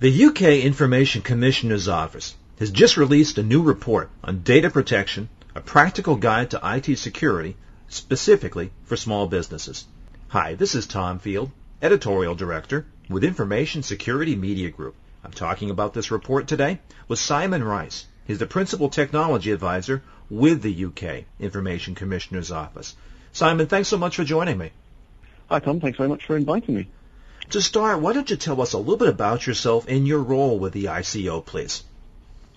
The UK Information Commissioner's Office has just released a new report on data protection, a practical guide to IT security, specifically for small businesses. Hi, this is Tom Field, Editorial Director with Information Security Media Group. I'm talking about this report today with Simon Rice. He's the Principal Technology Advisor with the UK Information Commissioner's Office. Simon, thanks so much for joining me. Hi, Tom. Thanks very much for inviting me. To start, why don't you tell us a little bit about yourself and your role with the ICO, please?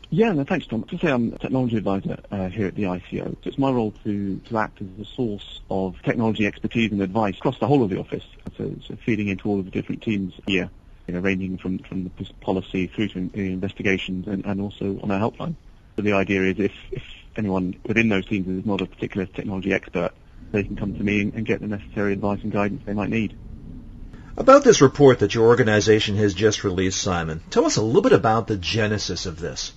Yeah, no, thanks, Tom. To say I'm a technology advisor uh, here at the ICO. It's my role to, to act as a source of technology expertise and advice across the whole of the office, so, so feeding into all of the different teams here, you know, ranging from, from the policy through to the investigations and, and also on our helpline. So the idea is if, if anyone within those teams is not a particular technology expert, they can come to me and get the necessary advice and guidance they might need. About this report that your organization has just released, Simon, tell us a little bit about the genesis of this.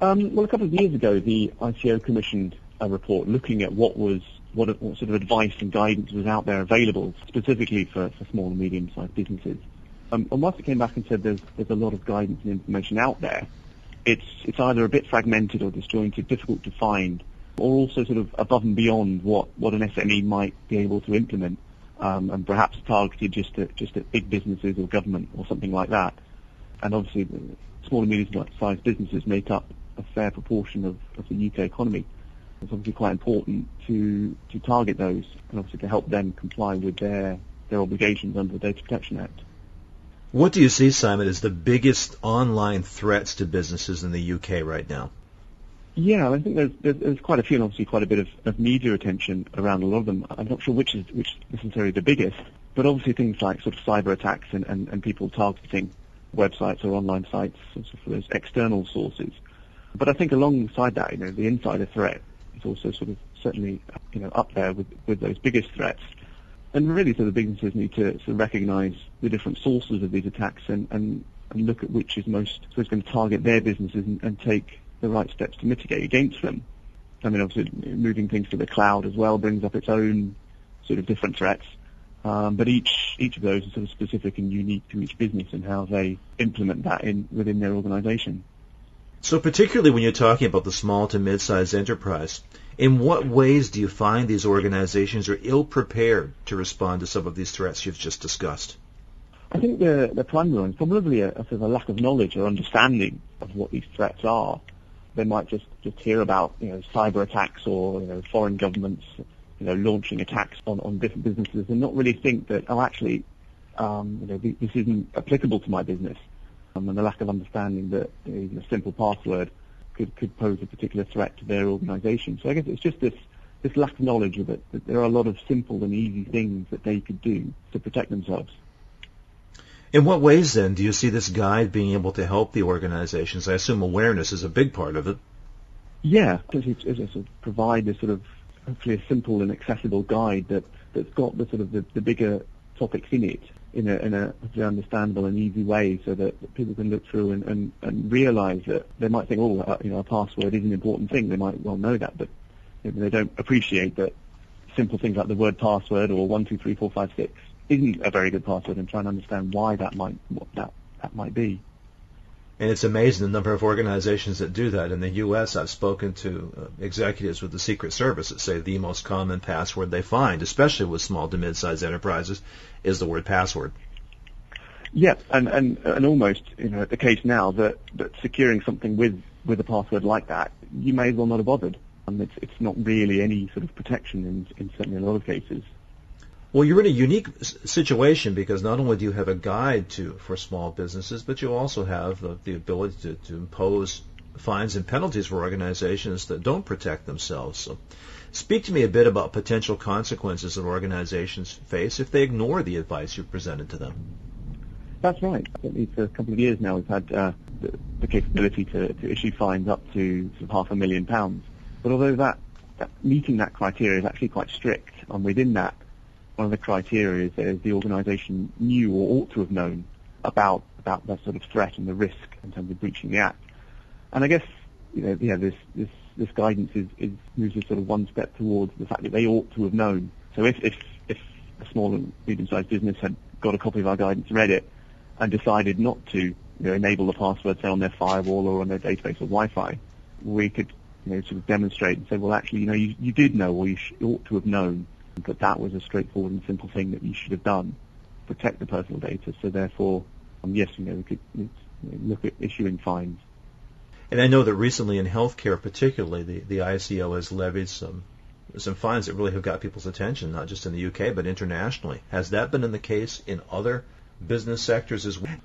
Um, well, a couple of years ago, the ICO commissioned a report looking at what was what, what sort of advice and guidance was out there available specifically for, for small and medium-sized businesses. Um, and once it came back and said there's, there's a lot of guidance and information out there, it's it's either a bit fragmented or disjointed, difficult to find, or also sort of above and beyond what, what an SME might be able to implement, um, and perhaps targeted just at just at big businesses or government or something like that. And obviously, small and medium-sized businesses make up a fair proportion of, of the UK economy. It's obviously quite important to to target those and obviously to help them comply with their their obligations under the Data Protection Act. What do you see, Simon, as the biggest online threats to businesses in the UK right now? Yeah, I think there's, there's, quite a few, and obviously quite a bit of, of, media attention around a lot of them. I'm not sure which is which necessarily the biggest, but obviously things like sort of cyber attacks and, and, and people targeting websites or online sites sort for those external sources. But I think alongside that, you know, the insider threat is also sort of certainly you know up there with with those biggest threats. And really, so the businesses need to sort of recognise the different sources of these attacks and, and, and look at which is most so it's going to target their businesses and, and take the right steps to mitigate against them. I mean, obviously, moving things to the cloud as well brings up its own sort of different threats. Um, but each each of those is sort of specific and unique to each business and how they implement that in within their organisation. So, particularly when you're talking about the small to mid-sized enterprise, in what ways do you find these organizations are ill prepared to respond to some of these threats you've just discussed? I think the the primary one is probably a, a sort of a lack of knowledge or understanding of what these threats are they might just, just hear about, you know, cyber attacks or, you know, foreign governments, you know, launching attacks on, on different businesses and not really think that, oh, actually, um, you know, this isn't applicable to my business. Um, and the lack of understanding that you know, a simple password could, could pose a particular threat to their organization. So I guess it's just this, this lack of knowledge of it, that there are a lot of simple and easy things that they could do to protect themselves. In what ways then do you see this guide being able to help the organizations? I assume awareness is a big part of it. Yeah, it's, it's, it's provide this sort of hopefully a simple and accessible guide that that's got the sort of the, the bigger topics in it in a in a understandable and easy way, so that, people can look through and, and, and realise that they might think, oh, uh, you know, a password is an important thing. They might well know that, but they don't appreciate that simple things like the word password or one two three four five six isn't a very good password and try and understand why that might what that that might be. And it's amazing the number of organizations that do that. In the U.S., I've spoken to uh, executives with the Secret Service that say the most common password they find, especially with small to mid-sized enterprises, is the word password. Yeah, and, and, and almost, you know, the case now that, that securing something with, with a password like that, you may as well not have bothered. And it's, it's not really any sort of protection in, in certainly a lot of cases. Well, you're in a unique situation because not only do you have a guide to for small businesses, but you also have the, the ability to, to impose fines and penalties for organizations that don't protect themselves. So, speak to me a bit about potential consequences that organizations face if they ignore the advice you've presented to them. That's right. Certainly for a couple of years now, we've had uh, the, the, capability to, to, issue fines up to sort of half a million pounds. But although that, that meeting that criteria is actually quite strict, and within that, one of the criteria is that the organisation knew or ought to have known about about that sort of threat and the risk in terms of breaching the act. And I guess you know, yeah, this this this guidance is, is moves us sort of one step towards the fact that they ought to have known. So if if if a small and medium-sized business had got a copy of our guidance, read it, and decided not to you know, enable the password, say, on their firewall or on their database or Wi-Fi, we could you know, sort of demonstrate and say, well, actually, you know, you, you did know or you ought to have known that that was a straightforward and simple thing that you should have done, protect the personal data. So therefore, um, yes, you know, we could you know, look at issuing fines. And I know that recently in healthcare, particularly, the, the ICO has levied some some fines that really have got people's attention, not just in the UK but internationally. Has that been in the case in other business sectors as well?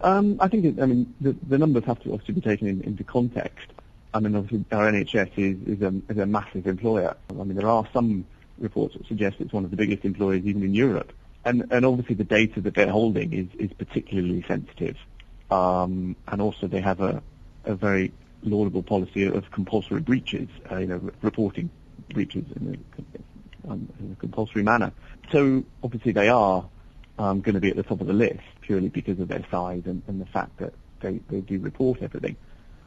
Um, I think, it, I mean, the, the numbers have to obviously be taken in, into context. I mean, obviously, our NHS is, is, a, is a massive employer. I mean, there are some reports that suggest it's one of the biggest employers even in Europe. And, and obviously the data that they're holding is, is particularly sensitive. Um, and also they have a, a very laudable policy of compulsory breaches, uh, you know, reporting breaches in a, um, in a, compulsory manner. So obviously they are um, going to be at the top of the list purely because of their size and, and the fact that they, they do report everything.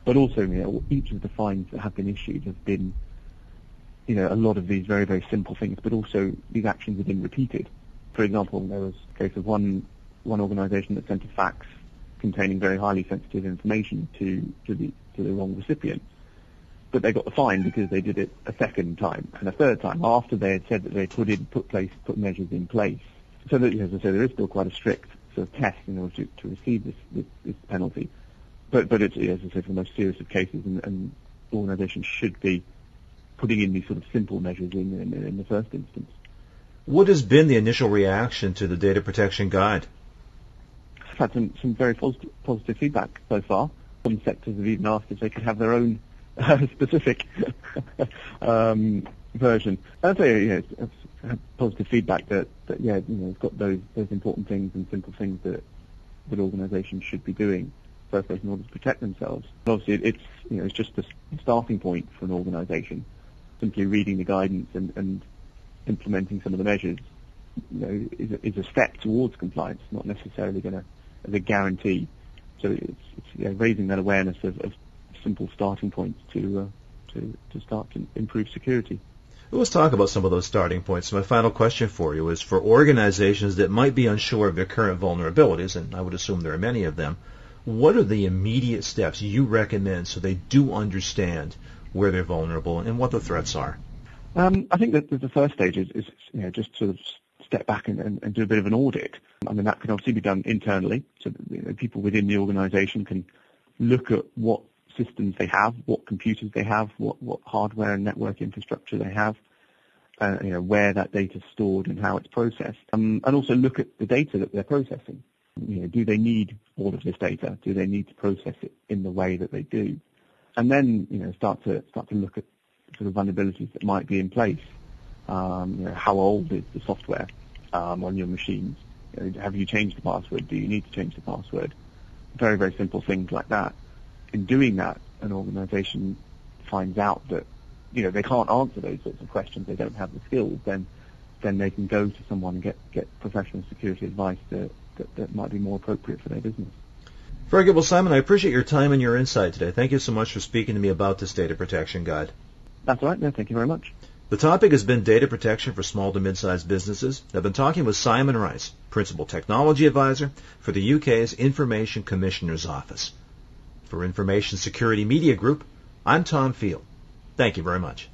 But also, you know, each of the fines that have been issued have been, you know, a lot of these very, very simple things, but also these actions have been repeated. For example, there was a case of one, one organisation that sent a fax containing very highly sensitive information to, to the, to the wrong recipient. But they got the fine because they did it a second time and a third time after they had said that they put in, put place, put measures in place. So that, as I say, there is still quite a strict sort of test in order to, to receive this, this, this penalty but but it's as I say, for the most serious of cases, and, and organisations should be putting in these sort of simple measures in, in, in the first instance. What has been the initial reaction to the data protection guide? I've had some, some very positive, positive feedback so far. Some sectors have even asked if they could have their own uh, specific um, version. I'd say, yeah, it's, had positive feedback that, that yeah, you know, it's got those those important things and simple things that that organisations should be doing first place in order to protect themselves. obviously, it's you know it's just a starting point for an organisation. Simply reading the guidance and, and implementing some of the measures, you know, is a, is a step towards compliance, not necessarily going to as a guarantee. So it's, it's raising that awareness of, of simple starting points to uh, to to start to improve security. Let's talk about some of those starting points. My final question for you is for organizations that might be unsure of their current vulnerabilities, and I would assume there are many of them, what are the immediate steps you recommend so they do understand where they're vulnerable and what the threats are? Um, I think that the first stage is, is you know, just sort of step back and, and, and, do a bit of an audit. I mean, that can obviously be done internally, so you know, people within the organisation can look at what systems they have, what computers they have, what, what hardware and network infrastructure they have, uh, you know, where that data is stored and how it's processed, um, and also look at the data that they're processing. You know, do they need all of this data? Do they need to process it in the way that they do? And then, you know, start to start to look at sort of vulnerabilities that might be in place. Um, you know, how old is the software um, on your machines? Have you changed the password? Do you need to change the password? Very, very simple things like that. In doing that, an organisation finds out that you know they can't answer those sorts of questions. They don't have the skills. Then, then they can go to someone and get get professional security advice to that, that might be more appropriate for their business. Very good. Well, Simon, I appreciate your time and your insight today. Thank you so much for speaking to me about this data protection guide. That's all right. No, thank you very much. The topic has been data protection for small to mid-sized businesses. I've been talking with Simon Rice, Principal Technology Advisor for the UK's Information Commissioner's Office. For Information Security Media Group, I'm Tom Field. Thank you very much.